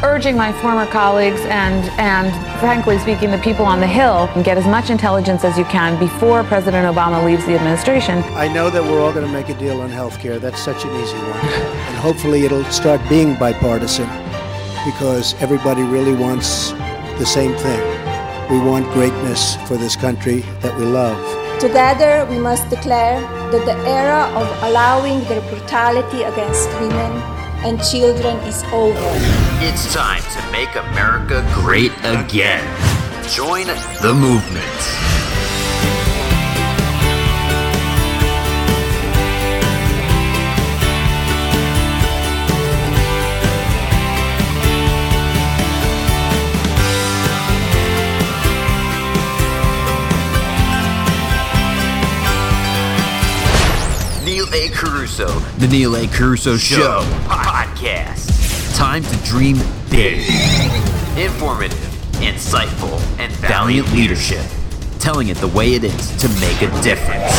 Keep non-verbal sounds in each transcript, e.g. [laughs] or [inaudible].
was urging my former colleagues and, and frankly speaking, the people on the Hill, and get as much intelligence as you can before President Obama leaves the administration. I know that we're all going to make a deal on health care. That's such an easy one. And hopefully it'll start being bipartisan because everybody really wants the same thing. We want greatness for this country that we love. Together, we must declare that the era of allowing their brutality against women and children is over. It's time to make America great again. Join the movement. Neil A. Carousso, The Neil A. Carousso Show, podcast. Time to dream big. Informative, insightful, and valiant leadership. Telling it the way it is to make a difference.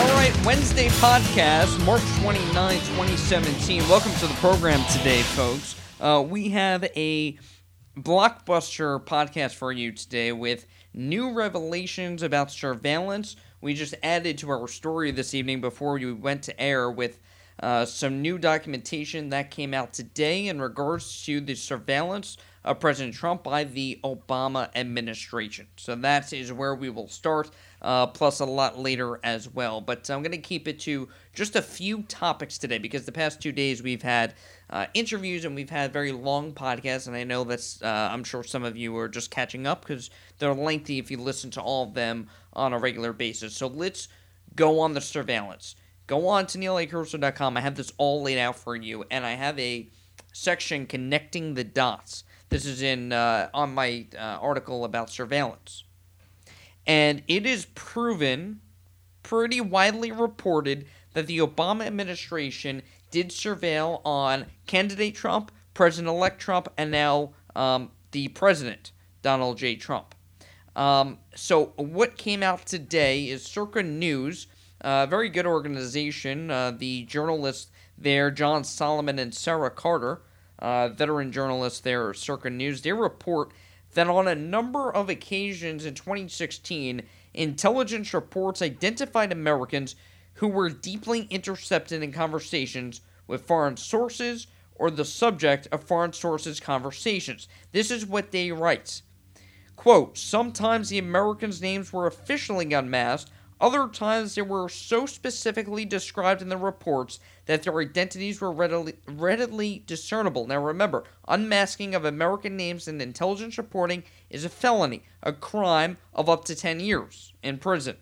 All right, Wednesday podcast, March 29, 2017. Welcome to the program today, folks. Uh, we have a blockbuster podcast for you today with new revelations about surveillance. We just added to our story this evening before we went to air with uh, some new documentation that came out today in regards to the surveillance of President Trump by the Obama administration. So that is where we will start, uh, plus a lot later as well. But I'm going to keep it to just a few topics today because the past two days we've had uh, interviews and we've had very long podcasts, and I know that's uh, I'm sure some of you are just catching up because they're lengthy if you listen to all of them on a regular basis. So let's go on the surveillance. Go on to neilacarousso.com. I have this all laid out for you, and I have a section connecting the dots. This is in uh, on my uh, article about surveillance, and it is proven, pretty widely reported, that the Obama administration did surveil on candidate Trump, President elect Trump, and now um, the president, Donald J. Trump. Um, so, what came out today is Circa News, a very good organization. Uh, the journalists there, John Solomon and Sarah Carter, uh, veteran journalists there, Circa News, they report that on a number of occasions in 2016, intelligence reports identified Americans who were deeply intercepted in conversations with foreign sources or the subject of foreign sources' conversations. This is what they write. Quote, sometimes the Americans' names were officially unmasked, other times they were so specifically described in the reports that their identities were readily, readily discernible. Now remember, unmasking of American names in intelligence reporting is a felony, a crime of up to 10 years in prison.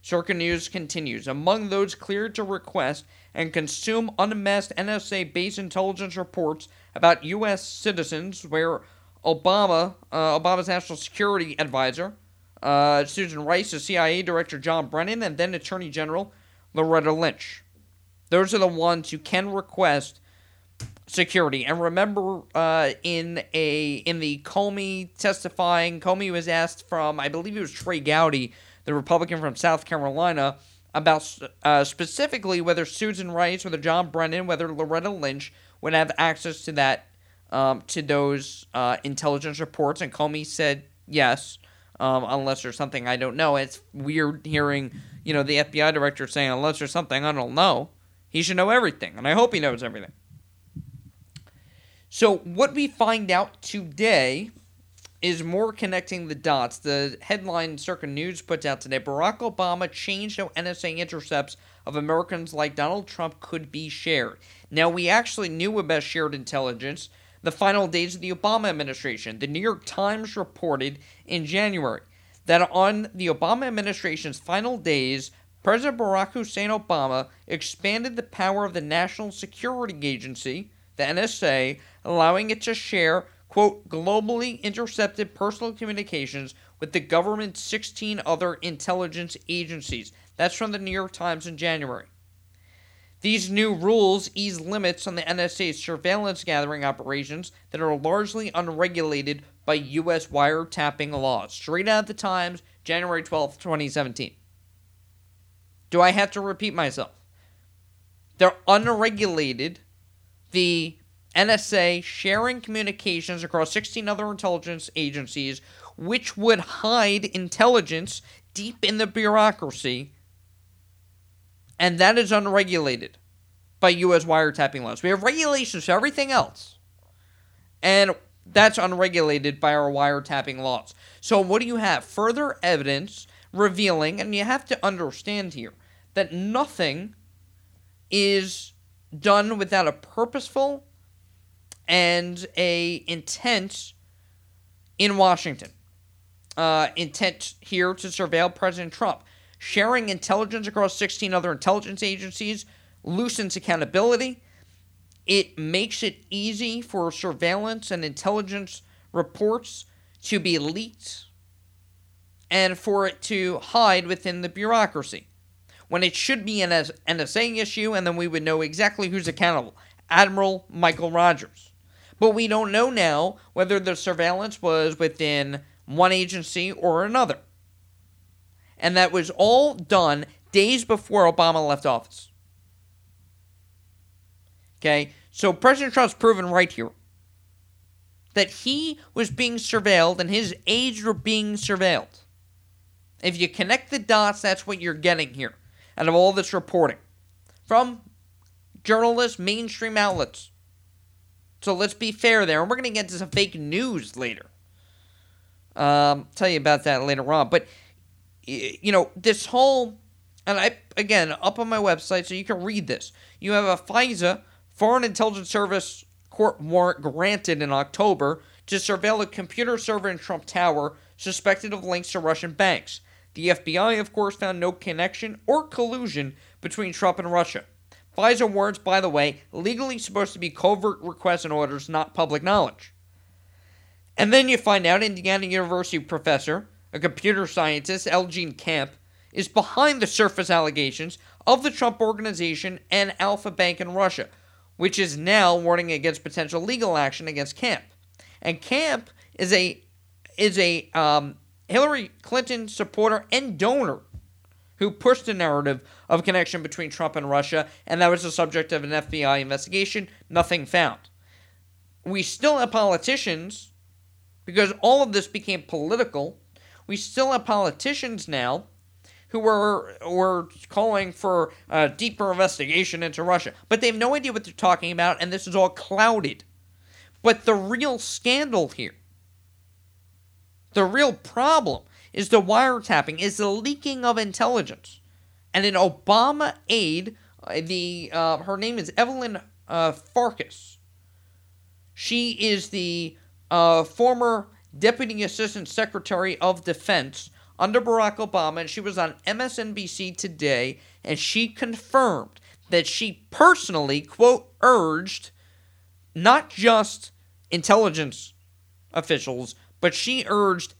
Circa News continues. Among those cleared to request and consume unmasked NSA based intelligence reports about U.S. citizens, where Obama, uh, Obama's national security advisor, uh, Susan Rice, the CIA Director John Brennan, and then Attorney General Loretta Lynch. Those are the ones who can request security. And remember, uh, in a in the Comey testifying, Comey was asked from I believe it was Trey Gowdy, the Republican from South Carolina, about uh, specifically whether Susan Rice, whether John Brennan, whether Loretta Lynch would have access to that um, to those uh, intelligence reports, and Comey said yes. Um, unless there's something I don't know. It's weird hearing, you know, the FBI director saying, unless there's something I don't know, he should know everything. And I hope he knows everything. So, what we find out today is more connecting the dots. The headline Circa News puts out today Barack Obama changed how NSA intercepts of Americans like Donald Trump could be shared. Now, we actually knew about shared intelligence the final days of the Obama administration. The New York Times reported in January that on the Obama administration's final days, President Barack Hussein Obama expanded the power of the National Security Agency, the NSA, allowing it to share, quote, globally intercepted personal communications with the government's 16 other intelligence agencies. That's from the New York Times in January. These new rules ease limits on the NSA's surveillance gathering operations that are largely unregulated by U.S. wiretapping laws. Straight out of the Times, January 12, 2017. Do I have to repeat myself? They're unregulated. The NSA sharing communications across 16 other intelligence agencies, which would hide intelligence deep in the bureaucracy, and that is unregulated by U.S. wiretapping laws. We have regulations for everything else, and that's unregulated by our wiretapping laws. So, what do you have? Further evidence revealing, and you have to understand here that nothing is done without a purposeful and a intent in Washington. Uh, intent here to surveil President Trump. Sharing intelligence across 16 other intelligence agencies loosens accountability. It makes it easy for surveillance and intelligence reports to be leaked and for it to hide within the bureaucracy when it should be an NSA issue, and then we would know exactly who's accountable Admiral Michael Rogers. But we don't know now whether the surveillance was within one agency or another. And that was all done days before Obama left office. Okay, so President Trump's proven right here that he was being surveilled and his aides were being surveilled. If you connect the dots, that's what you're getting here out of all this reporting from journalists, mainstream outlets. So let's be fair there. And we're going to get to some fake news later. Um, tell you about that later on. But, you know, this whole, and I, again, up on my website so you can read this. You have a FISA, Foreign Intelligence Service court warrant granted in October to surveil a computer server in Trump Tower suspected of links to Russian banks. The FBI, of course, found no connection or collusion between Trump and Russia. FISA warrants, by the way, legally supposed to be covert requests and orders, not public knowledge. And then you find out Indiana University professor, a computer scientist, L. Jean Camp, is behind the surface allegations of the Trump Organization and Alfa Bank in Russia, which is now warning against potential legal action against Camp. And Camp is a is a um, Hillary Clinton supporter and donor who pushed the narrative of connection between Trump and Russia, and that was the subject of an FBI investigation. Nothing found. We still have politicians, because all of this became political, we still have politicians now who were, were calling for a deeper investigation into Russia. But they have no idea what they're talking about, and this is all clouded. But the real scandal here the real problem is the wiretapping, is the leaking of intelligence. And an Obama aide, uh, the uh, her name is Evelyn uh, Farkas. She is the uh, former Deputy Assistant Secretary of Defense under Barack Obama, and she was on MSNBC today, and she confirmed that she personally, quote, urged not just intelligence officials, but she urged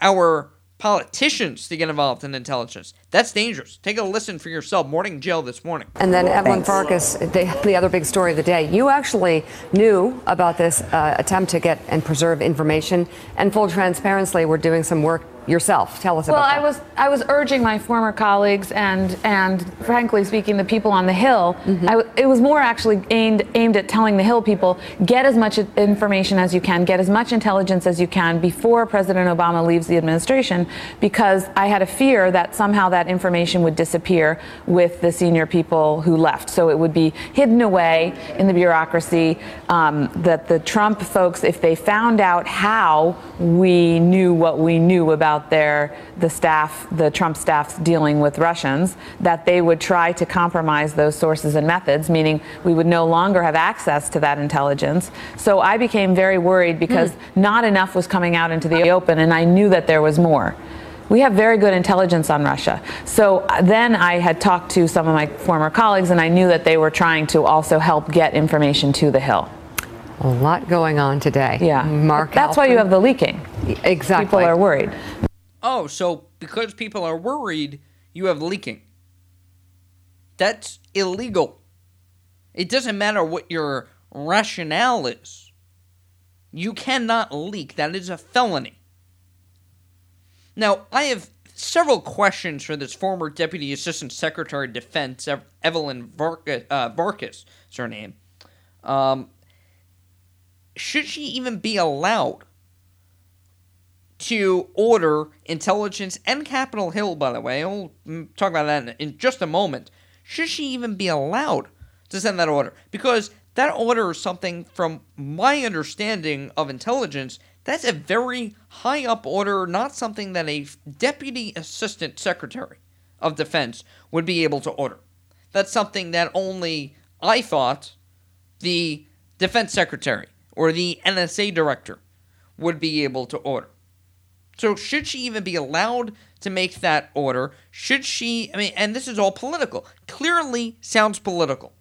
our politicians to get involved in intelligence. That's dangerous. Take a listen for yourself. Morning Joe this morning. And then Evelyn Farkas, the, the, other big story of the day. You actually knew about this uh, attempt to get and preserve information. And full transparency, we're doing some work yourself. Tell us well, about that. Well, I was I was urging my former colleagues and and frankly speaking, the people on the Hill. Mm-hmm. it was more actually aimed aimed at telling the Hill people get as much information as you can, get as much intelligence as you can before President Obama leaves the administration, because I had a fear that somehow that information would disappear with the senior people who left. So it would be hidden away in the bureaucracy. Um, that the Trump folks, if they found out how we knew what we knew about out there, the staff, the Trump staff's dealing with Russians, that they would try to compromise those sources and methods, meaning we would no longer have access to that intelligence. So I became very worried because mm. not enough was coming out into the open, and I knew that there was more. We have very good intelligence on Russia. So uh, then I had talked to some of my former colleagues, and I knew that they were trying to also help get information to the Hill. A lot going on today. Yeah. Mark. That's why you have the leaking. Exactly. People are worried. Oh, so because people are worried, you have leaking. That's illegal. It doesn't matter what your rationale is. You cannot leak. That is a felony. Now, I have several questions for this former Deputy Assistant Secretary of Defense, Evelyn Farkas, uh, is her name. Um, should she even be allowed to order intelligence and Capitol Hill, by the way, we'll talk about that in just a moment. Should she even be allowed to send that order? Because that order is something, from my understanding of intelligence, that's a very high up order, not something that a deputy assistant secretary of defense would be able to order. That's something that only I thought the defense secretary or the NSA director would be able to order. So, should she even be allowed to make that order? Should she, I mean, and this is all political, clearly sounds political.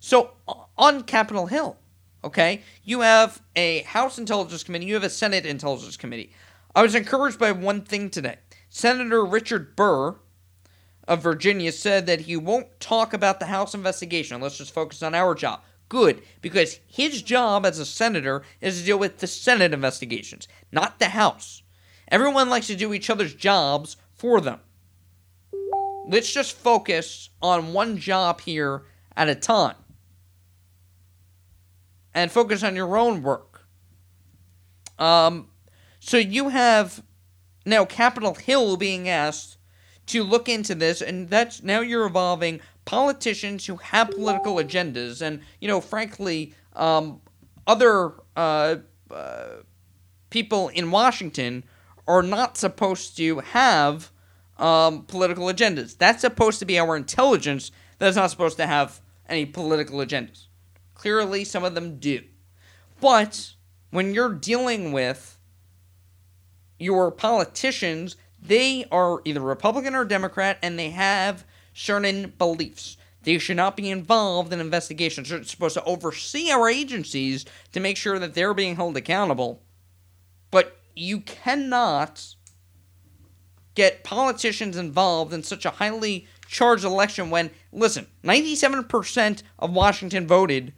So, uh, on Capitol Hill, okay, you have a House Intelligence Committee, you have a Senate Intelligence Committee. I was encouraged by one thing today. Senator Richard Burr of Virginia said that he won't talk about the House investigation. Let's just focus on our job. Good, because his job as a senator is to deal with the Senate investigations, not the House. Everyone likes to do each other's jobs for them. Let's just focus on one job here at a time. And focus on your own work. Um, so you have now Capitol Hill being asked to look into this, and that's now you're involving politicians who have political agendas, and you know, frankly, um, other uh, uh, people in Washington are not supposed to have um, political agendas. That's supposed to be our intelligence that's not supposed to have any political agendas. Clearly, some of them do. But when you're dealing with your politicians, they are either Republican or Democrat and they have certain beliefs. They should not be involved in investigations. They're supposed to oversee our agencies to make sure that they're being held accountable. But you cannot get politicians involved in such a highly charged election when, listen, 97% of Washington voted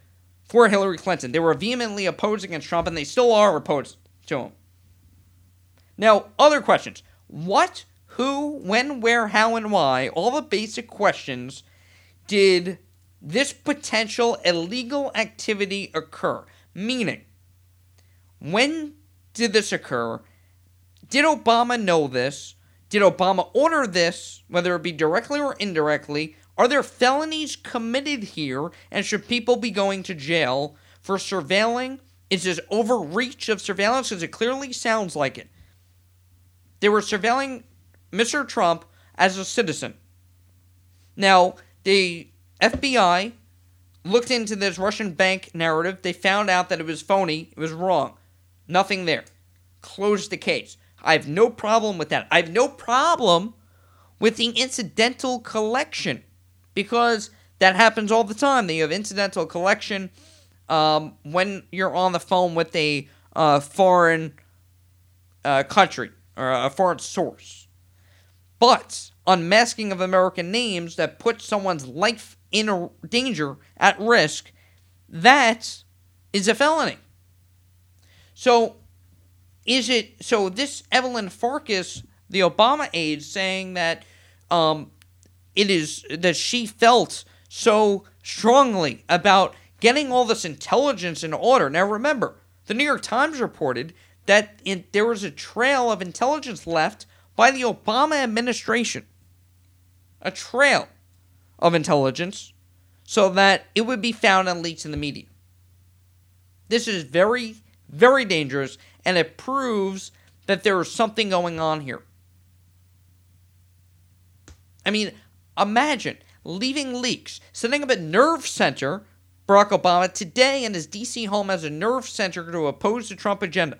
for Hillary Clinton. They were vehemently opposed against Trump, and they still are opposed to him. Now, other questions. What, who, when, where, how, and why, all the basic questions, did this potential illegal activity occur? Meaning, when did this occur? Did Obama know this? Did Obama order this, whether it be directly or indirectly? Are there felonies committed here, and should people be going to jail for surveilling? Is this overreach of surveillance? Because it clearly sounds like it. They were surveilling Mr. Trump as a citizen. Now, the FBI looked into this Russian bank narrative. They found out that it was phony, it was wrong. Nothing there. Close the case. I have no problem with that. I have no problem with the incidental collection because that happens all the time. That you have incidental collection um, when you're on the phone with a uh, foreign uh, country or a foreign source. But unmasking of American names that put someone's life in danger at risk, that is a felony. So, is it so? This Evelyn Farkas, the Obama aide, saying that um, it is that she felt so strongly about getting all this intelligence in order. Now, remember, the New York Times reported that it, there was a trail of intelligence left by the Obama administration, a trail of intelligence, so that it would be found and leaked in the media. This is very very dangerous, and it proves that there is something going on here. I mean, imagine leaving leaks, setting up a nerve center. Barack Obama today in his DC home as a nerve center to oppose the Trump agenda.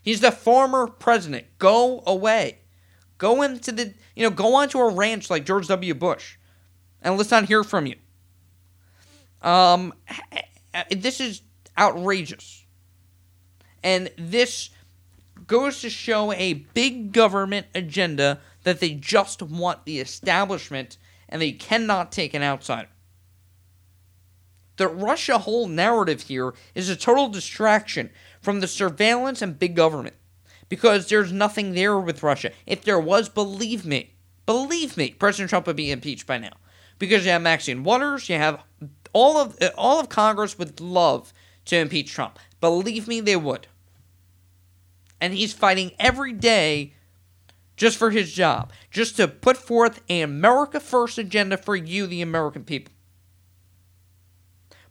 He's the former president. Go away. Go into the, you know, go onto a ranch like George W. Bush and let's not hear from you. Um, this is outrageous. And this goes to show a big government agenda that they just want the establishment and they cannot take an outsider. The Russia whole narrative here is a total distraction from the surveillance and big government. because there's nothing there with Russia. If there was, believe me, believe me, President Trump would be impeached by now because you have Maxine Waters, you have all of all of Congress would love to impeach Trump. Believe me, they would. And he's fighting every day just for his job, just to put forth an America First agenda for you, the American people.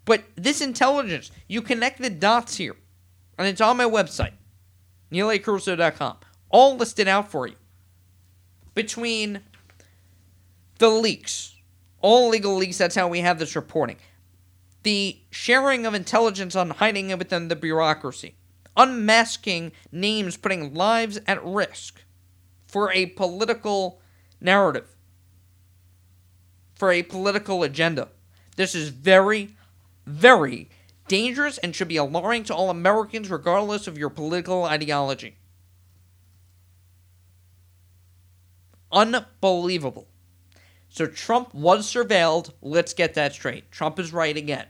But this intelligence, you connect the dots here, and it's on my website, neilacarousso.com, all listed out for you. Between the leaks, all legal leaks, that's how we have this reporting the sharing of intelligence on hiding it within the bureaucracy, unmasking names putting lives at risk for a political narrative, for a political agenda. This is very, very dangerous and should be alarming to all Americans, regardless of your political ideology. Unbelievable. So Trump was surveilled. Let's get that straight. Trump is right again.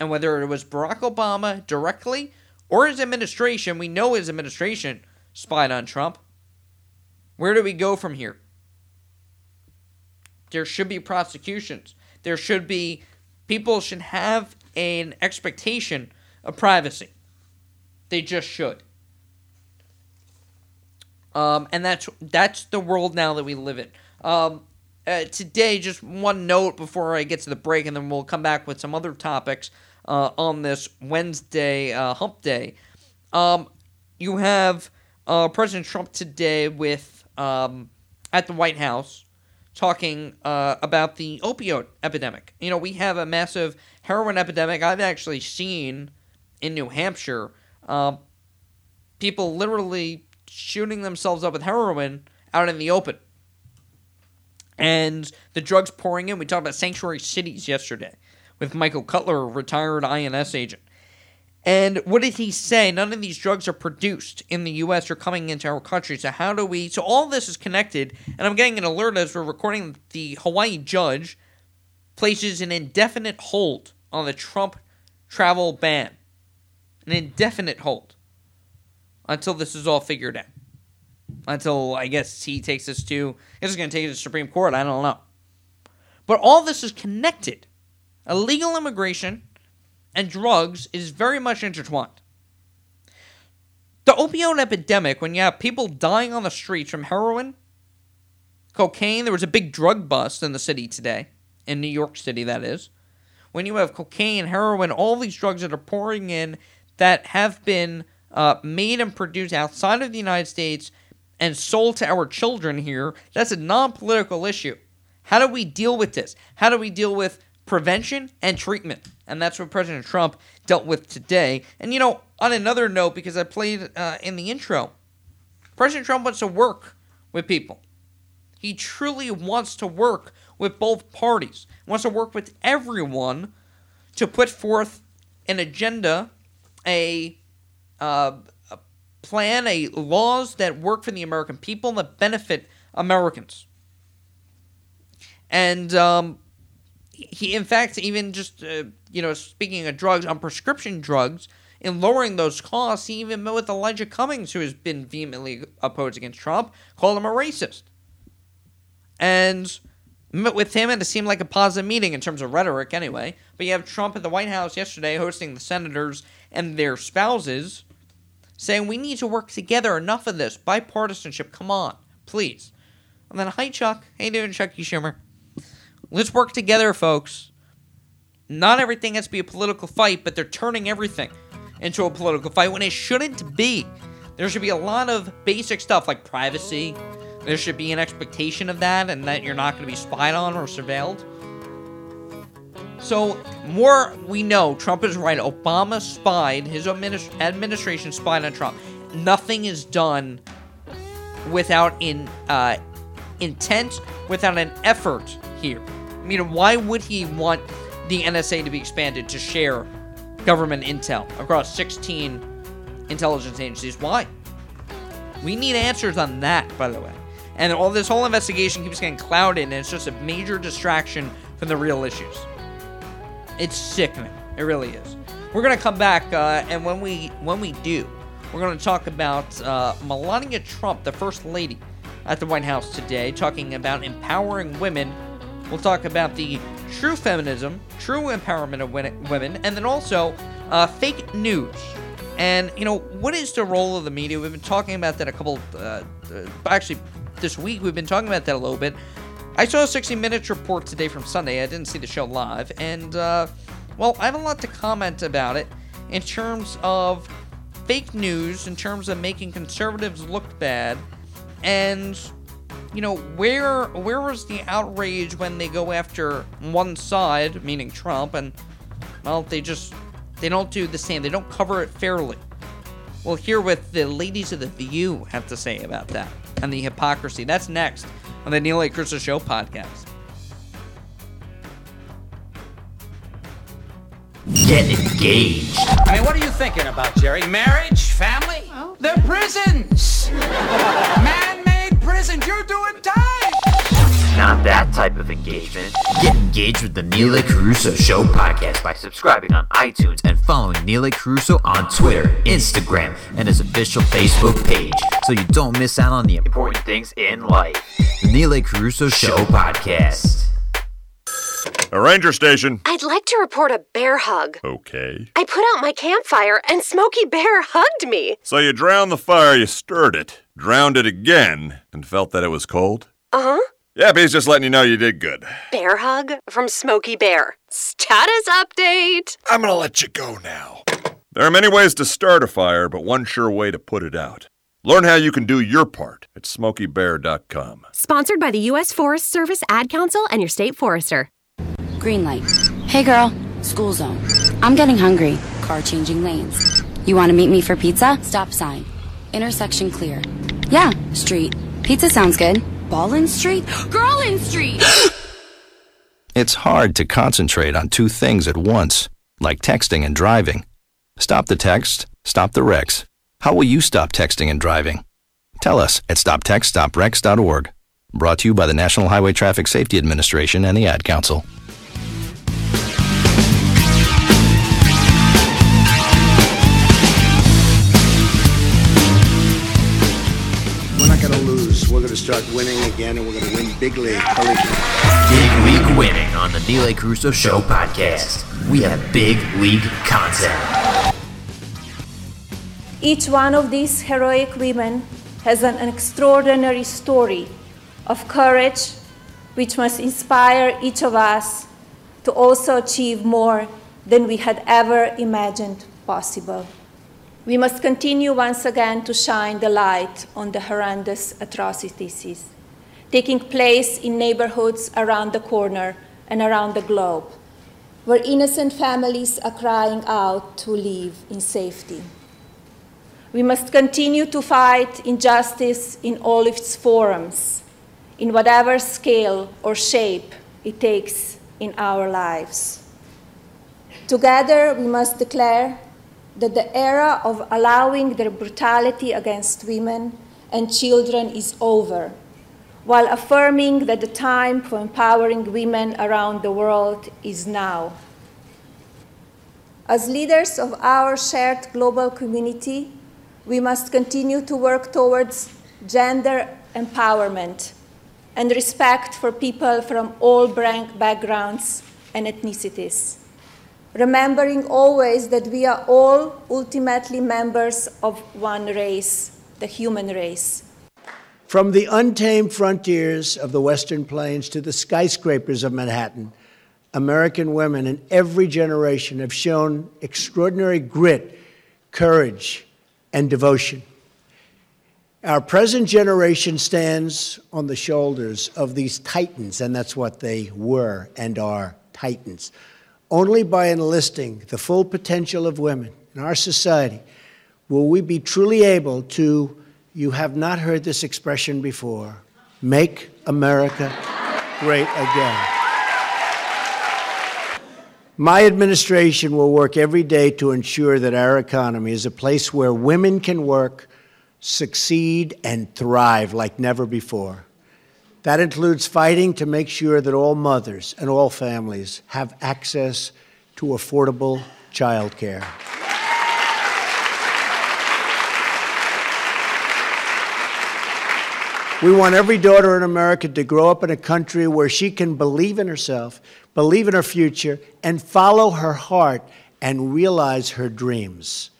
And whether it was Barack Obama directly or his administration, we know his administration spied on Trump. Where do we go from here? There should be prosecutions. There should be people should have an expectation of privacy. They just should. Um, and that's that's the world now that we live in. Um, uh, today, just one note before I get to the break, and then we'll come back with some other topics uh, on this Wednesday uh, hump day. Um, you have uh, President Trump today with um, at the White House talking uh, about the opioid epidemic. You know, we have a massive heroin epidemic. I've actually seen in New Hampshire um, people literally shooting themselves up with heroin out in the open and the drugs pouring in. We talked about sanctuary cities yesterday with Michael Cutler, a retired INS agent. And what did he say? None of these drugs are produced in the U.S. or coming into our country. So how do we? So all this is connected, and I'm getting an alert as we're recording. The Hawaii judge places an indefinite hold on the Trump travel ban, an indefinite hold until this is all figured out until I guess he takes this to. Is going to take it to the Supreme Court. I don't know. But all this is connected. Illegal immigration and drugs is very much intertwined. The opioid epidemic, when you have people dying on the streets from heroin, cocaine, there was a big drug bust in the city today, in New York City, that is. When you have cocaine, heroin, all these drugs that are pouring in that have been uh, made and produced outside of the United States and sold to our children here, that's a non political issue. How do we deal with this? How do we deal with prevention and treatment? And that's what President Trump dealt with today. And you know, on another note, because I played uh, in the intro, President Trump wants to work with people. He truly wants to work with both parties, he wants to work with everyone to put forth an agenda, a uh, plan a laws that work for the American people and that benefit Americans. And um, he, in fact, even just uh, you know, speaking of drugs, on prescription drugs, in lowering those costs, he even met with Elijah Cummings, who has been vehemently opposed against Trump, called him a racist, and met with him, and it seemed like a positive meeting in terms of rhetoric, anyway. But you have Trump at the White House yesterday hosting the senators and their spouses saying we need to work together. Enough of this bipartisanship. Come on, please. And then, hi Chuck. hey doing, Chucky Schumer? Let's work together, folks. Not everything has to be a political fight, but they're turning everything into a political fight when it shouldn't be. There should be a lot of basic stuff like privacy. There should be an expectation of that and that you're not going to be spied on or surveilled. So, more we know, Trump is right. Obama spied, his administration spied on Trump. Nothing is done without in uh, intent, without an effort here. I mean, why would he want the NSA to be expanded to share government intel across 16 intelligence agencies? Why? We need answers on that, by the way. And all this whole investigation keeps getting clouded, and it's just a major distraction from the real issues. It's sickening. It really is. We're gonna come back, uh, and when we when we do, We're to talk about uh, Melania Trump, the First Lady at the White House today, talking about empowering women. We'll talk about the true feminism, true empowerment of women, and then also uh, fake news. And, you know, what is the role of the media? We've been talking about that a couple, uh, uh, actually, this week we've been talking about that a little bit. I saw a 60 Minutes report today from Sunday. I didn't see the show live. And, uh, well, I have a lot to comment about it in terms of fake news, in terms of making conservatives look bad, and you know where where was the outrage when they go after one side, meaning Trump, and well, they just they don't do the same. They don't cover it fairly. We'll hear what the ladies of the View have to say about that and the hypocrisy. That's next on the Neil A. Carousso Show podcast. Get engaged. I mean, what are you thinking about, Jerry? Marriage? Family? Well, they're prisons. [laughs] Man-made prisons. You're doing time. Not that type of engagement. Get engaged with the Neil A. Carousso Show podcast by subscribing on iTunes and following Neil A. Carousso on Twitter, Instagram, and his official Facebook page so you don't miss out on the important things in life. The Neil A. Carousso Show podcast. A ranger station. I'd like to report a bear hug. Okay. I put out my campfire and Smokey Bear hugged me. So you drowned the fire, you stirred it, drowned it again, and felt that it was cold? Uh huh. Yep, he's just letting you know you did good. Bear hug from Smokey Bear. Status update. I'm gonna let you go now. There are many ways to start a fire, but one sure way to put it out. Learn how you can do your part at smokeybear.com. Sponsored by the U.S. Forest Service Ad Council and your state forester. Green light. Hey girl, school zone. I'm getting hungry. Car changing lanes. You want to meet me for pizza? Stop sign. Intersection clear. Yeah, street. Pizza sounds good. Ballin Street? Girlin Street! [gasps] it's hard to concentrate on two things at once, like texting and driving. Stop the text, stop the wrecks. How will you stop texting and driving? Tell us at stoptextstoprex.org. Brought to you by the National Highway Traffic Safety Administration and the Ad Council. To start winning again, and we're going to win big league. Big league winning on the Neil A. Carousso Show podcast. We have big league content. Each one of these heroic women has an extraordinary story of courage, which must inspire each of us to also achieve more than we had ever imagined possible. We must continue once again to shine the light on the horrendous atrocities taking place in neighborhoods around the corner and around the globe, where innocent families are crying out to live in safety. We must continue to fight injustice in all its forms, in whatever scale or shape it takes in our lives. Together, we must declare that the era of allowing their brutality against women and children is over, while affirming that the time for empowering women around the world is now. As leaders of our shared global community, we must continue to work towards gender empowerment and respect for people from all backgrounds and ethnicities remembering always that we are all ultimately members of one race, the human race. From the untamed frontiers of the Western Plains to the skyscrapers of Manhattan, American women in every generation have shown extraordinary grit, courage, and devotion. Our present generation stands on the shoulders of these titans, and that's what they were and are titans only by enlisting the full potential of women in our society will we be truly able to, you have not heard this expression before, make America great again. My administration will work every day to ensure that our economy is a place where women can work, succeed, and thrive like never before. That includes fighting to make sure that all mothers and all families have access to affordable childcare. We want every daughter in America to grow up in a country where she can believe in herself, believe in her future, and follow her heart and realize her dreams.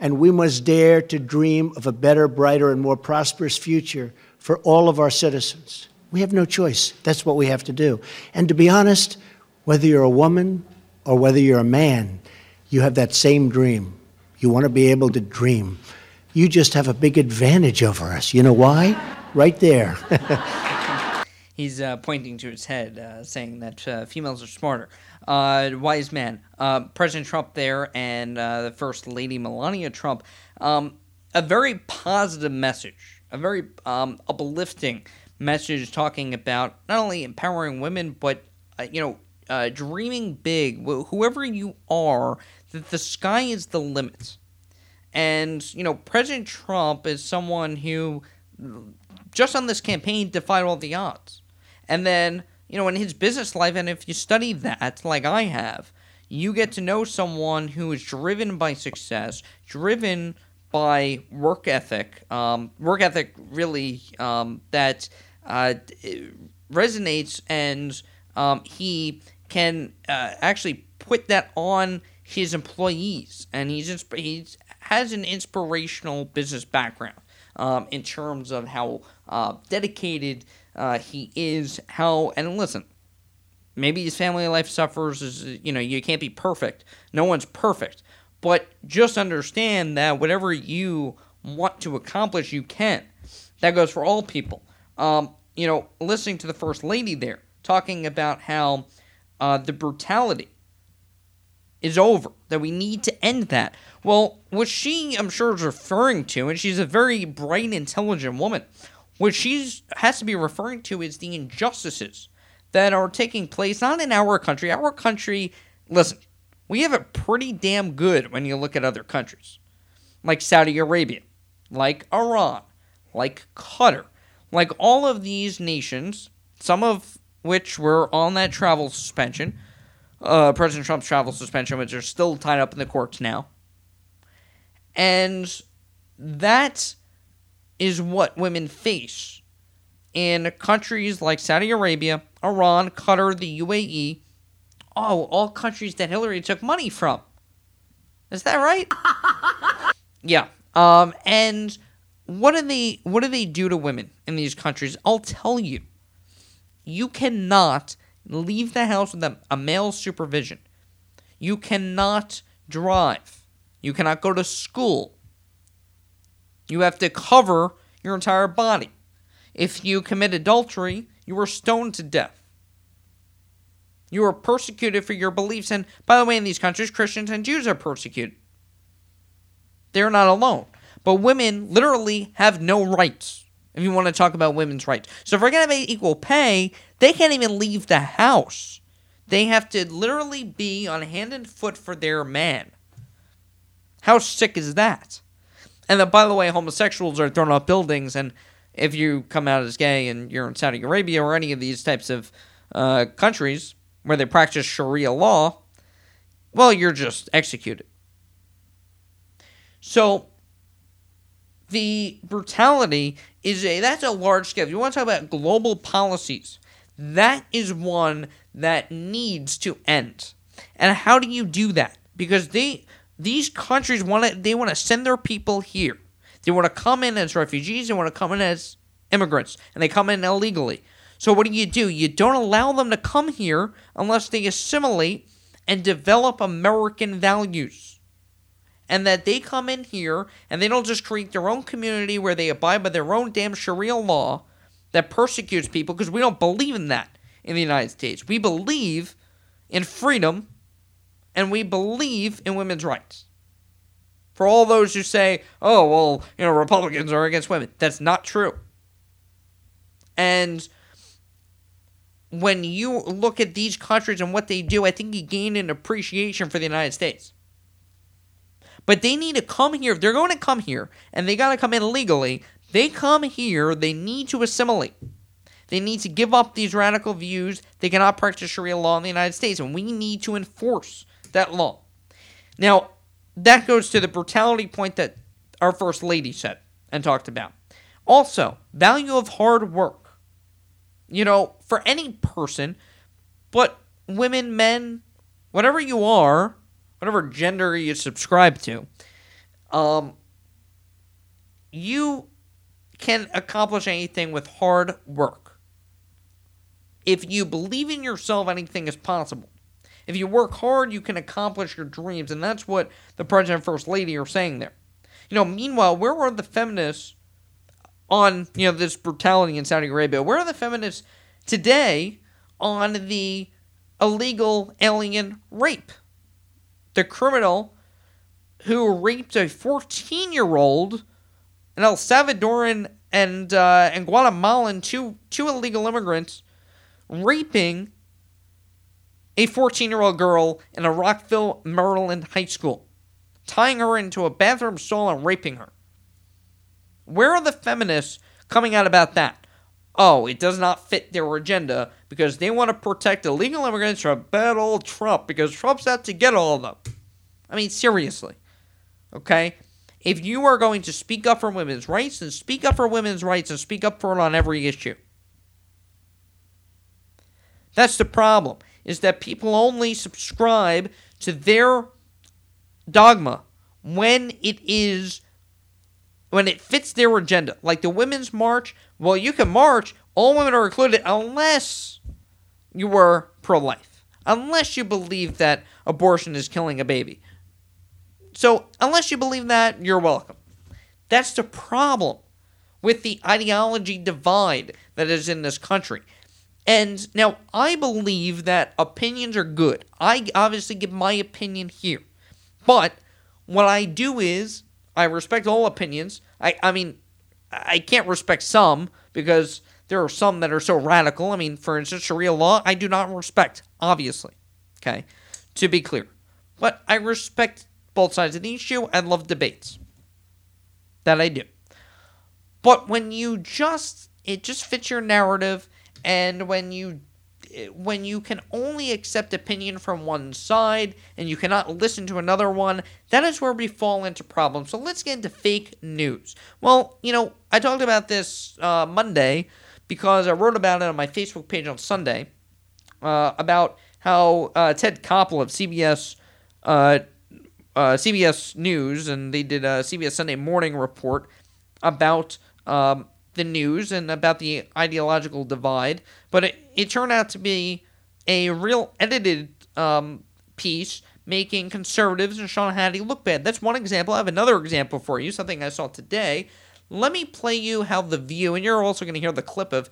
And we must dare to dream of a better, brighter, and more prosperous future for all of our citizens. We have no choice. That's what we have to do. And to be honest, whether you're a woman or whether you're a man, you have that same dream. You want to be able to dream. You just have a big advantage over us. You know why? Right there. [laughs] He's uh, pointing to his head, uh, saying that uh, females are smarter. Uh, wise man. Uh, President Trump there and uh, the First Lady Melania Trump. Um, a very positive message, a very um, uplifting message talking about not only empowering women, but, you know, dreaming big. Whoever you are, that the sky is the limit. And, you know, President Trump is someone who, just on this campaign, defied all the odds. And then, you know, in his business life, and if you study that, like I have, you get to know someone who is driven by success, driven by work ethic, um, work ethic really um, that uh, resonates, and um, he can uh, actually put that on his employees, and he's he's has an inspirational business background um, in terms of how uh, dedicated uh, he is. How and listen, maybe his family life suffers. Is you know you can't be perfect. No one's perfect, but just understand that whatever you want to accomplish, you can. That goes for all people. Um, you know, listening to the first lady there talking about how uh, the brutality is over, that we need to end that. Well, what she, I'm sure, is referring to, and she's a very bright, intelligent woman, what she has to be referring to is the injustices that are taking place not in our country. Our country, listen, we have it pretty damn good when you look at other countries, like Saudi Arabia, like Iran, like Qatar, like all of these nations, some of which were on that travel suspension uh, President Trump's travel suspension, which are still tied up in the courts now. And that is what women face in countries like Saudi Arabia, Iran, Qatar, the UAE. Oh, all countries that Hillary took money from. Is that right? [laughs] yeah. Um, and what do they what do they do to women in these countries? I'll tell you. You cannot leave the house with a, a male supervision. You cannot drive. You cannot go to school. You have to cover your entire body. If you commit adultery, you are stoned to death. You are persecuted for your beliefs. And by the way, in these countries, Christians and Jews are persecuted. They're not alone. But women literally have no rights if you want to talk about women's rights. So if we're going to have equal pay, they can't even leave the house. They have to literally be on hand and foot for their man. How sick is that? And then, by the way, homosexuals are thrown off buildings, and if you come out as gay and you're in Saudi Arabia or any of these types of uh, countries where they practice Sharia law, well, you're just executed. So the brutality is a that's a large scale. If you want to talk about global policies, that is one that needs to end. And how do you do that? Because they these countries want to they want to send their people here. They want to come in as refugees, they want to come in as immigrants, and they come in illegally. So what do you do? You don't allow them to come here unless they assimilate and develop American values and that they come in here and they don't just create their own community where they abide by their own damn Sharia law that persecutes people because we don't believe in that in the United States. We believe in freedom and we believe in women's rights. For all those who say, oh, well, you know, Republicans are against women, that's not true. And when you look at these countries and what they do, I think you gain an appreciation for the United States. But they need to come here. If they're going to come here and they got to come in legally, they come here, they need to assimilate. They need to give up these radical views. They cannot practice Sharia law in the United States, and we need to enforce that law. Now, that goes to the brutality point that our First Lady said and talked about. Also, value of hard work. You know, for any person, but women, men, whatever you are, whatever gender you subscribe to, um, you can accomplish anything with hard work. If you believe in yourself, anything is possible. If you work hard, you can accomplish your dreams, and that's what the president and first lady are saying there. You know, meanwhile, where are the feminists on you know this brutality in Saudi Arabia? Where are the feminists today on the illegal alien rape? The criminal who raped a 14 year old, an El Salvadoran and uh, and Guatemalan, two two illegal immigrants, raping a 14 year old girl in a Rockville, Maryland high school, tying her into a bathroom stall and raping her. Where are the feminists coming out about that? Oh, it does not fit their agenda because they want to protect illegal immigrants from bad old Trump because Trump's out to get all of them. I mean, seriously. Okay? If you are going to speak up for women's rights, then speak up for women's rights and speak up for it on every issue. That's the problem, is that people only subscribe to their dogma when it is when it fits their agenda. Like the women's march, well, you can march, all women are included unless you were pro life, unless you believe that abortion is killing a baby. So, unless you believe that, you're welcome. That's the problem with the ideology divide that is in this country. And now, I believe that opinions are good. I obviously give my opinion here. But what I do is I respect all opinions. I, I mean, I can't respect some because there are some that are so radical. I mean, for instance, Sharia law, I do not respect, obviously. Okay? To be clear. But I respect both sides of the issue. I love debates. That I do. But when you just, it just fits your narrative, and when you when you can only accept opinion from one side and you cannot listen to another one, that is where we fall into problems. So let's get into fake news. Well, you know, I talked about this uh, Monday because I wrote about it on my Facebook page on Sunday uh, about how uh, Ted Koppel of CBS. Uh, uh, CBS News, and they did a CBS Sunday Morning report about um, the news and about the ideological divide, but it, it turned out to be a real edited um, piece making conservatives and Sean Hannity look bad. That's one example. I have another example for you, something I saw today. Let me play you how The View, and you're also going to hear the clip of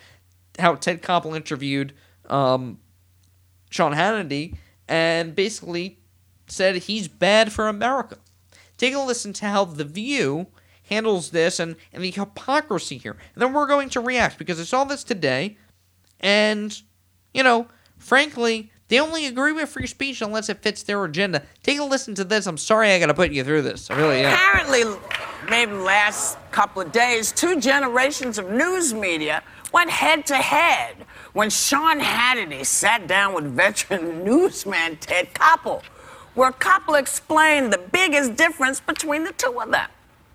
how Ted Koppel interviewed um, Sean Hannity and basically said he's bad for America. Take a listen to how The View handles this and, and the hypocrisy here. And then we're going to react because I saw this today, and, you know, frankly, they only agree with free speech unless it fits their agenda. Take a listen to this. I'm sorry I got to put you through this. I really am. Apparently, maybe last couple of days, two generations of news media went head to head when Sean Hannity sat down with veteran [laughs] newsman Ted Koppel, where Koppel explained the biggest difference between the two of them.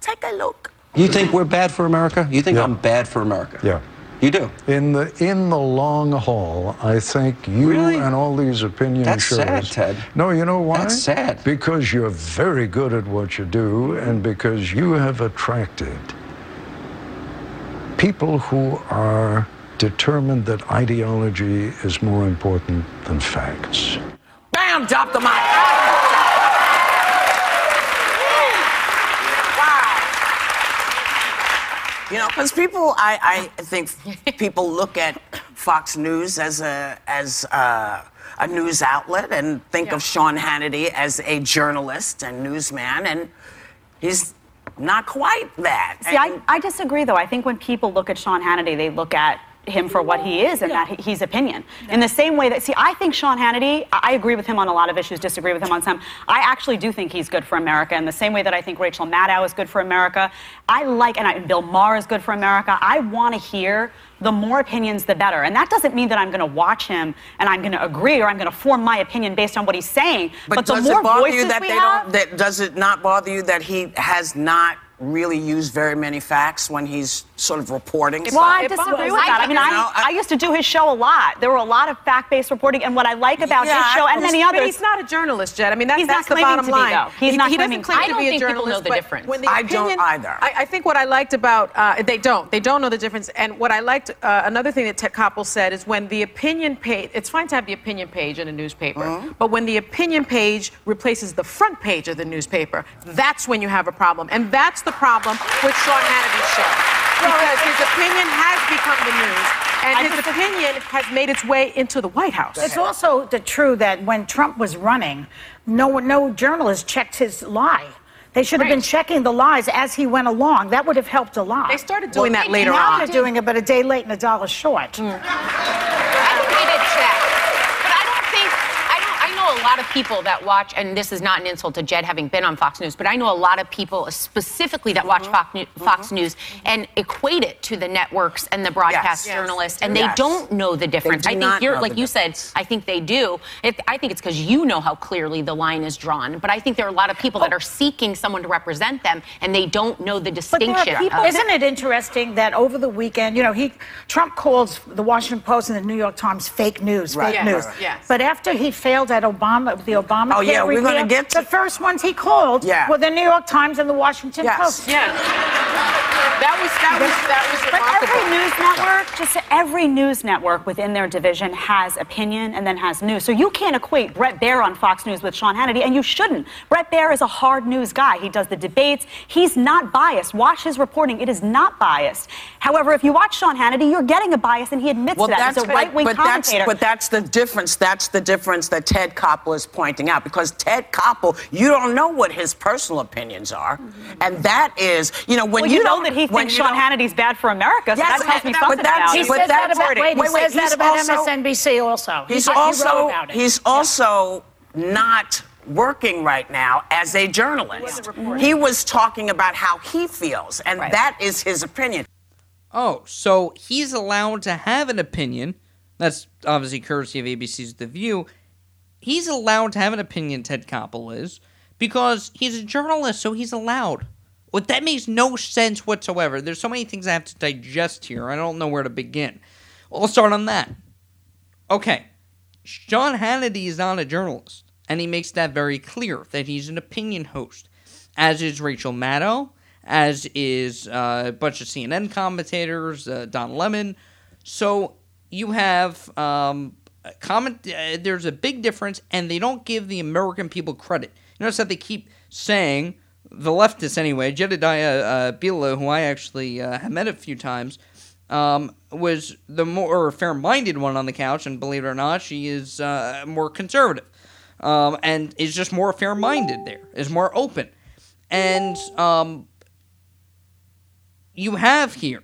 Take a look. You think we're bad for America? You think Yeah. I'm bad for America? Yeah. You do? In the in the long haul, I think you Really? and all these opinion That's shows. sad, Ted. No, you know why? That's sad. Because you're very good at what you do, and because you have attracted people who are determined that ideology is more important than facts. Bam! Drop the mic. You know, because people, I, I think people look at Fox News as a as a, a news outlet and think of Sean Hannity as a journalist and newsman, and he's not quite that. See, I, I disagree, though. I think when people look at Sean Hannity, they look at him for what he is and that he- he's opinion. In the same way that, see, I think Sean Hannity, I I agree with him on a lot of issues, disagree with him on some. I actually do think he's good for America in the same way that I think Rachel Maddow is good for America. I like, and I, Bill Maher is good for America. I want to hear the more opinions, the better. And that doesn't mean that I'm going to watch him and I'm going to agree or I'm going to form my opinion based on what he's saying. But, the does more it bother voices you that they have, don't? That, does it not bother you that he has not really used very many facts when he's sort of reporting. Well, I disagree with that. I mean, You know, I, I used to do his show a lot. There were a lot of fact-based reporting, and what I like about Yeah, his show and but many he's- others. but he's not a journalist, Jed. I mean, that, He's that's not the bottom to be, line. though. He's he, not he claiming doesn't claim to to be. be I a don't think people know journalist. the difference. When the I don't either. I, I think what I liked about uh, they don't they don't know the difference. And what I liked uh, another thing that Ted Koppel said is when the opinion page. It's fine to have the opinion page in a newspaper, Mm-hmm. but when the opinion page replaces the front page of the newspaper, that's when you have a problem. And that's the problem with Sean Hannity's show. Because his opinion has become the news, and his opinion has made its way into the White House. It's also the true that when Trump was running, no one- no journalist checked his lie. They should have been checking the lies as he went along. That would have helped a lot. They started doing that later now on. they're doing it, but a day late and a dollar short. Hmm. I think they did check. But I don't think I don't I know a lot of people that watch and this is not an insult to Jed having been on Fox News, but I know a lot of people specifically that watch Fox, New- Fox News and equate it to the networks and the broadcast Yes. journalists and they Yes. don't know the difference. I think you're like the you said, I think they do. It, I think it's because you know how clearly the line is drawn, but I think there are a lot of people that are seeking someone to represent them and they don't know the But there distinction. are people, of- isn't it interesting that over the weekend, you know, he Trump calls the Washington Post and the New York Times fake news, Right. fake Yes, news. yes. But after he failed at Obama, the Obama Oh, yeah, we're gonna get to- the first ones he called Yeah. were the New York Times and the Washington Yes. Post. Yeah. That was that was that was But remarkable. every news network, just every news network within their division has opinion and then has news. So you can't equate Bret Baier on Fox News with Sean Hannity, and you shouldn't. Bret Baier is a hard news guy. He does the debates. He's not biased. Watch his reporting; it is not biased. However, if you watch Sean Hannity, you're getting a bias, and he admits Well, to that. that's He's a right-wing but, but that's commentator. but that's the difference. That's the difference that Ted Koppel is pointing out because Ted Koppel, you don't know what his personal opinions are, and that is, you know, when well, you, you know don't- that he thinks Sean Hannity's bad for America, so Yes, that tells me but something that's- about He him. but says that about, wait, he wait, wait, says that about also- MSNBC also. He's He also about it. he's also not working right now as a journalist. He was talking about how he feels, and that is his opinion. Oh, so he's allowed to have an opinion. That's obviously courtesy of ABC's The View. He's allowed to have an opinion, Ted Koppel is, because he's a journalist, so he's allowed. What that makes no sense whatsoever. There's so many things I have to digest here. I don't know where to begin. Well, start on that. Okay, Sean Hannity is not a journalist, and he makes that very clear that he's an opinion host, as is Rachel Maddow, as is uh, a bunch of CNN commentators, uh, Don Lemon. So you have um, a comment. Uh, there's a big difference, and they don't give the American people credit. Notice that they keep saying the leftists anyway. Jedediah uh, Bila, who I actually uh, have met a few times, um, was the more fair-minded one on the couch, and believe it or not, she is uh, more conservative, um, and is just more fair-minded. There is more open, and um, you have here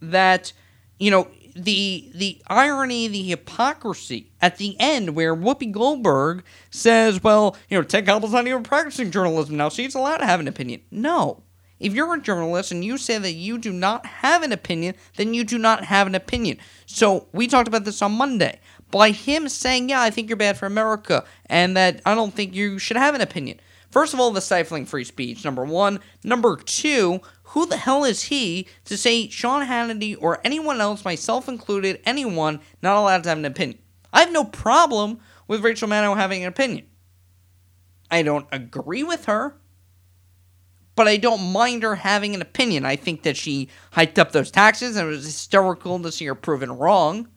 that you know the the irony, the hypocrisy at the end, where Whoopi Goldberg says, "Well, you know, Ted Koppel's not even practicing journalism now, so he's allowed to have an opinion." No, if you're a journalist and you say that you do not have an opinion, then you do not have an opinion. So we talked about this on Monday. By him saying, "Yeah, I think you're bad for America," and that I don't think you should have an opinion. First of all, the stifling free speech, number one. Number two, who the hell is he to say Sean Hannity or anyone else, myself included, anyone, not allowed to have an opinion? I have no problem with Rachel Maddow having an opinion. I don't agree with her, but I don't mind her having an opinion. I think that she hiked up those taxes and it was hysterical to see her proven wrong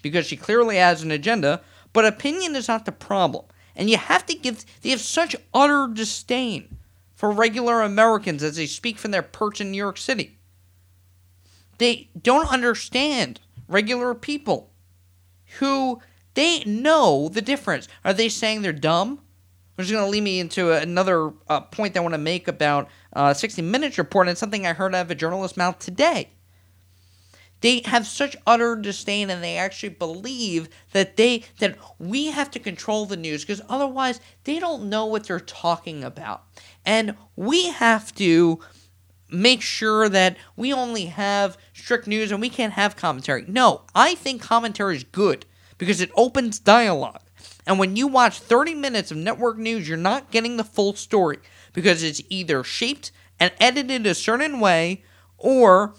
because she clearly has an agenda, but opinion is not the problem. And you have to give, they have such utter disdain for regular Americans as they speak from their perch in New York City. They don't understand regular people who they know the difference. Are they saying they're dumb? Which is going to lead me into another uh, point that I want to make about uh, 60 Minutes report and something I heard out of a journalist's mouth today. They have such utter disdain and they actually believe that they that we have to control the news because otherwise they don't know what they're talking about. And we have to make sure that we only have strict news and we can't have commentary. No, I think commentary is good because it opens dialogue. And when you watch 30 minutes of network news, you're not getting the full story because it's either shaped and edited a certain way, or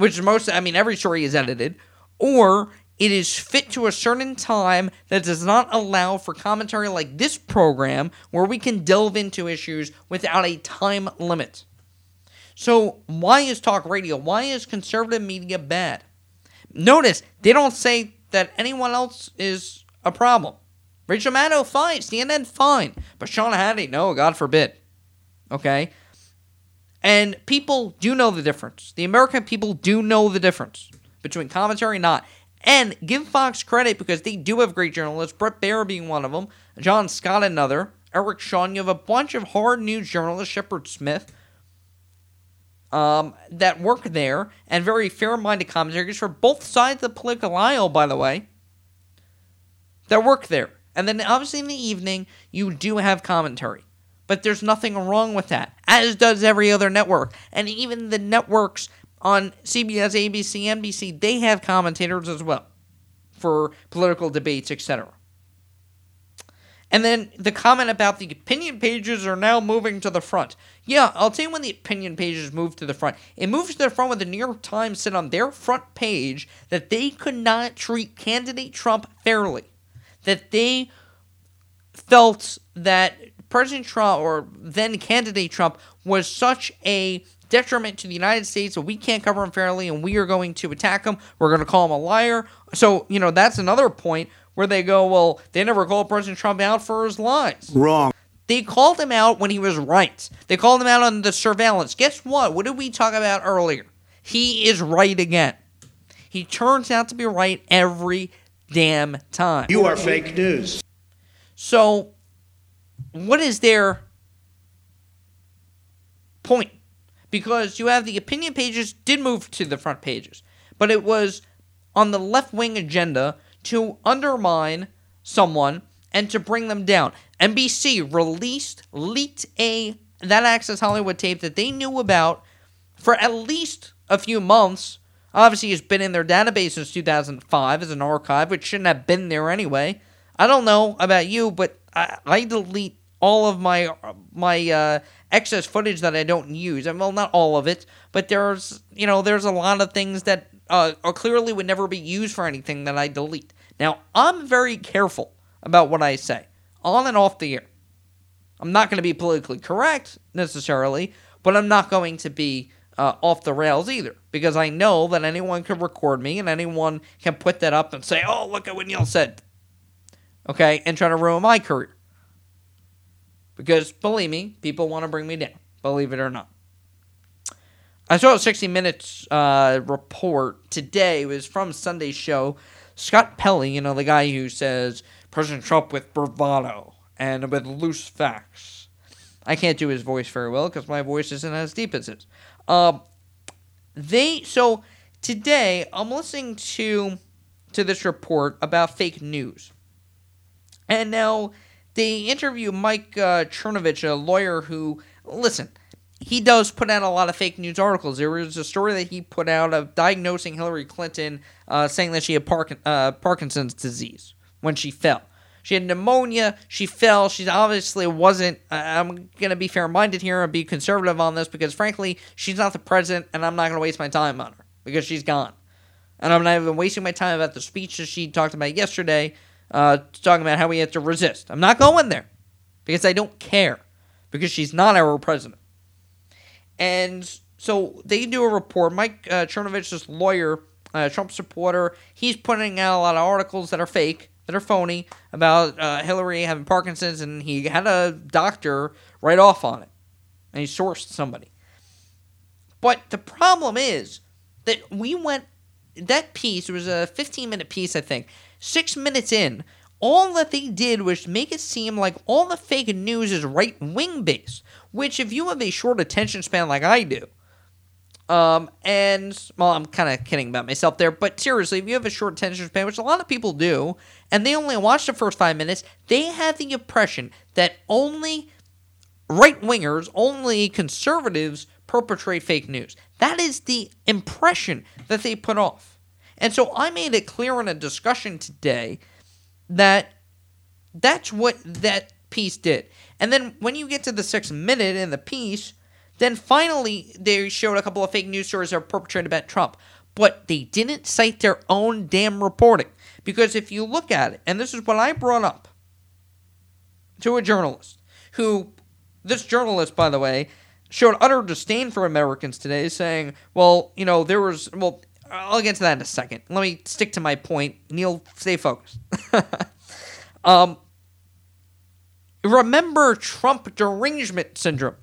which is most, I mean, every story is edited, or it is fit to a certain time that does not allow for commentary like this program where we can delve into issues without a time limit. So, why is talk radio? Why is conservative media bad? Notice they don't say that anyone else is a problem. Rachel Maddow, fine. CNN, fine. But Sean Hannity, no, God forbid. Okay? And people do know the difference. The American people do know the difference between commentary and not. And give Fox credit because they do have great journalists, Bret Baier being one of them, John Scott another, Eric Shawn. You have a bunch of hard news journalists, Shepard Smith, um, that work there, and very fair minded commentators for both sides of the political aisle, by the way, that work there. And then obviously in the evening, you do have commentary. But there's nothing wrong with that, as does every other network. And even the networks on CBS, ABC, NBC, they have commentators as well for political debates, etc. And then the comment about the opinion pages are now moving to the front. Yeah, I'll tell you when the opinion pages move to the front. It moves to the front when the New York Times said on their front page that they could not treat candidate Trump fairly. That they felt that President Trump or then candidate Trump was such a detriment to the United States that we can't cover him fairly and we are going to attack him. We're going to call him a liar. So, you know, that's another point where they go, well, they never called President Trump out for his lies. Wrong. They called him out when he was right. They called him out on the surveillance. Guess what? What did we talk about earlier? He is right again. He turns out to be right every damn time. You are fake news. So, what is their point? Because you have the opinion pages did move to the front pages, but it was on the left wing agenda to undermine someone and to bring them down. NBC released, leaked a that Access Hollywood tape that they knew about for at least a few months. Obviously, it's been in their database since 2005 as an archive, which shouldn't have been there anyway. I don't know about you, but I, I delete all of my my uh, excess footage that I don't use. Mean, well, not all of it, but there's you know there's a lot of things that uh, are clearly would never be used for anything that I delete. Now I'm very careful about what I say on and off the air. I'm not going to be politically correct necessarily, but I'm not going to be uh, off the rails either because I know that anyone can record me and anyone can put that up and say, "Oh, look at what Neil said," okay, and try to ruin my career. Because believe me, people want to bring me down, believe it or not. I saw a 60 Minutes uh, report today. It was from Sunday's show. Scott Pelley, you know, the guy who says President Trump with bravado and with loose facts. I can't do his voice very well because my voice isn't as deep as his. Um, they so today I'm listening to to this report about fake news, and now they interview Mike uh, Cernovich, a lawyer who listen. He does put out a lot of fake news articles. There was a story that he put out of diagnosing Hillary Clinton, uh, saying that she had Park- uh, Parkinson's disease when she fell. She had pneumonia. She fell. She obviously wasn't. I'm going to be fair minded here and be conservative on this because, frankly, she's not the president, and I'm not going to waste my time on her because she's gone. And I'm not even wasting my time about the speech that she talked about yesterday, uh, talking about how we have to resist. I'm not going there because I don't care because she's not our president. And so they do a report. Mike uh, Cernovich, this lawyer, uh, Trump supporter, he's putting out a lot of articles that are fake, that are phony about uh, Hillary having Parkinson's, and he had a doctor write off on it, and he sourced somebody. But the problem is that we went that piece was a 15 minute piece, I think. Six minutes in, all that they did was make it seem like all the fake news is right wing based. Which, if you have a short attention span like I do, um, and well, I'm kind of kidding about myself there, but seriously, if you have a short attention span, which a lot of people do, and they only watch the first five minutes, they have the impression that only right wingers, only conservatives perpetrate fake news. That is the impression that they put off. And so I made it clear in a discussion today that that's what that piece did. And then when you get to the sixth minute in the piece, Then finally, they showed a couple of fake news stories that were perpetrated about Trump, but they didn't cite their own damn reporting. Because if you look at it, and this is what I brought up to a journalist who, this journalist, by the way, showed utter disdain for Americans today, saying, well, you know, there was, well, I'll get to that in a second. Let me stick to my point. Neil, stay focused. [laughs] um, remember Trump derangement syndrome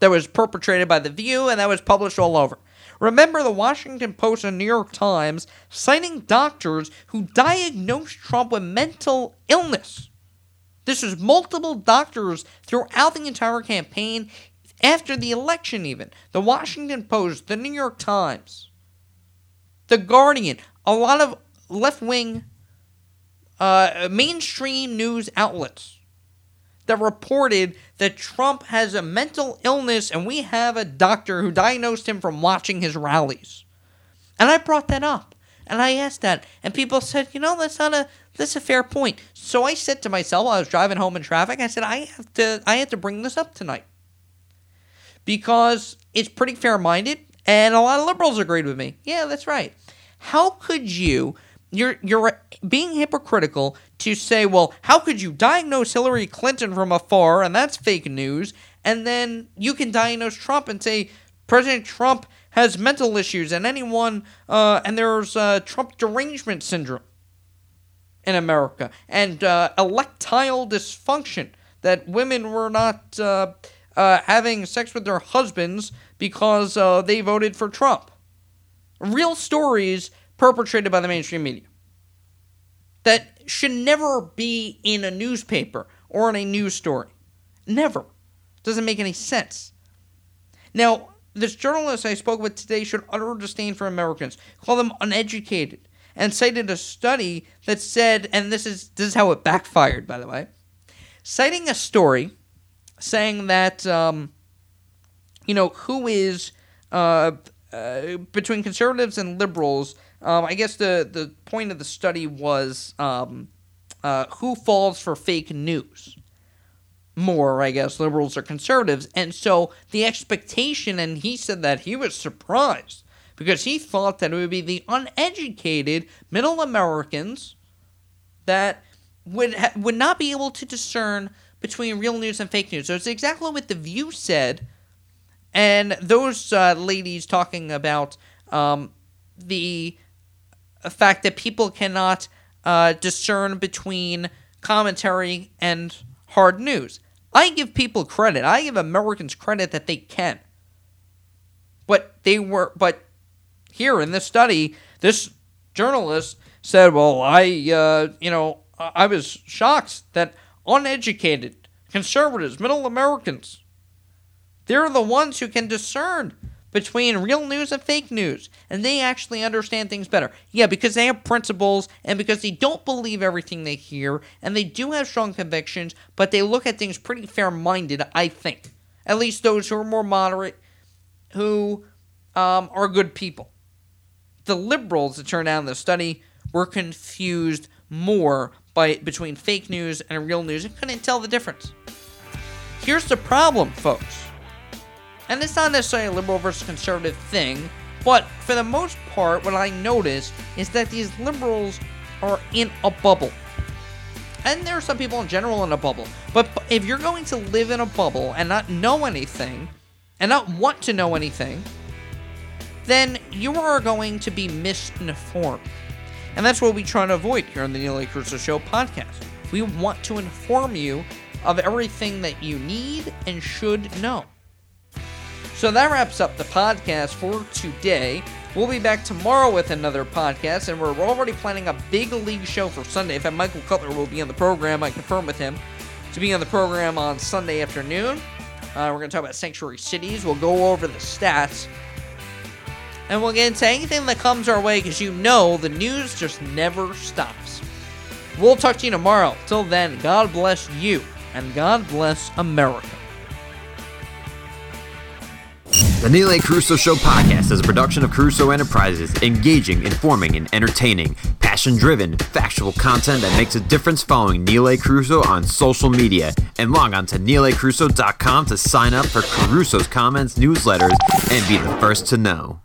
that was perpetrated by The View and that was published all over. Remember the Washington Post and New York Times citing doctors who diagnosed Trump with mental illness. This was multiple doctors throughout the entire campaign, after the election, even. The Washington Post, the New York Times, The Guardian, a lot of left wing uh, mainstream news outlets that reported that Trump has a mental illness and we have a doctor who diagnosed him from watching his rallies. And I brought that up. And I asked that, and people said, you know, that's not a that's a fair point. So I said to myself while I was driving home in traffic, I said, I have to I have to bring this up tonight. Because it's pretty fair minded, and a lot of liberals agreed with me. Yeah, that's right. How could you you're you're being hypocritical to say, well, how could you diagnose Hillary Clinton from afar and that's fake news, and then you can diagnose Trump and say President Trump has mental issues and anyone uh, and there's uh, Trump derangement syndrome in America and uh, electile dysfunction that women were not uh, having sex with their husbands because uh, they voted for Trump. Real stories perpetrated by the mainstream media that should never be in a newspaper or in a news story. Never. Doesn't make any sense. Now, this journalist I spoke with today showed utter disdain for Americans, called them uneducated, and cited a study that said, and this is this is how it backfired, by the way, citing a story saying that um, you know who is uh, uh, between conservatives and liberals. Um, I guess the the point of the study was um, uh, who falls for fake news more, I guess, liberals or conservatives. And so the expectation, and he said that he was surprised because he thought that it would be the uneducated middle Americans that would ha- would not be able to discern between real news and fake news. So it's exactly what the View said, and those uh, ladies talking about um, the fact that people cannot uh, discern between commentary and hard news. I give people credit. I give Americans credit that they can. But they were but here in this study, this journalist said, "Well, I uh, you know, I was shocked that uneducated conservatives, middle Americans, they're the ones who can discern between real news and fake news, and they actually understand things better. Yeah, because they have principles and because they don't believe everything they hear, and they do have strong convictions, but they look at things pretty fair minded, I think. At least those who are more moderate, who um, are good people. The liberals, it turned out in the study, were confused more by between fake news and real news and couldn't tell the difference. Here's the problem, folks and it's not necessarily a liberal versus conservative thing, but for the most part, what I notice is that these liberals are in a bubble. And there are some people in general in a bubble. But if you're going to live in a bubble and not know anything, and not want to know anything, then you are going to be misinformed. And that's what we try to avoid here on the Neil A. Carousso Show podcast. We want to inform you of everything that you need and should know. So that wraps up the podcast for today. We'll be back tomorrow with another podcast, and we're already planning a big league show for Sunday. In fact, Michael Cutler will be on the program. I confirmed with him to be on the program on Sunday afternoon. Uh, we're going to talk about sanctuary cities. We'll go over the stats. And we'll get into anything that comes our way because you know the news just never stops. We'll talk to you tomorrow. Till then, God bless you and God bless America. The Neil A. Carousso Show podcast is a production of Carousso Enterprises, engaging, informing, and entertaining. Passion driven, factual content that makes a difference following Neil A. Carousso on social media. And log on to neilacarousso.com to sign up for Carousso's comments, newsletters, and be the first to know.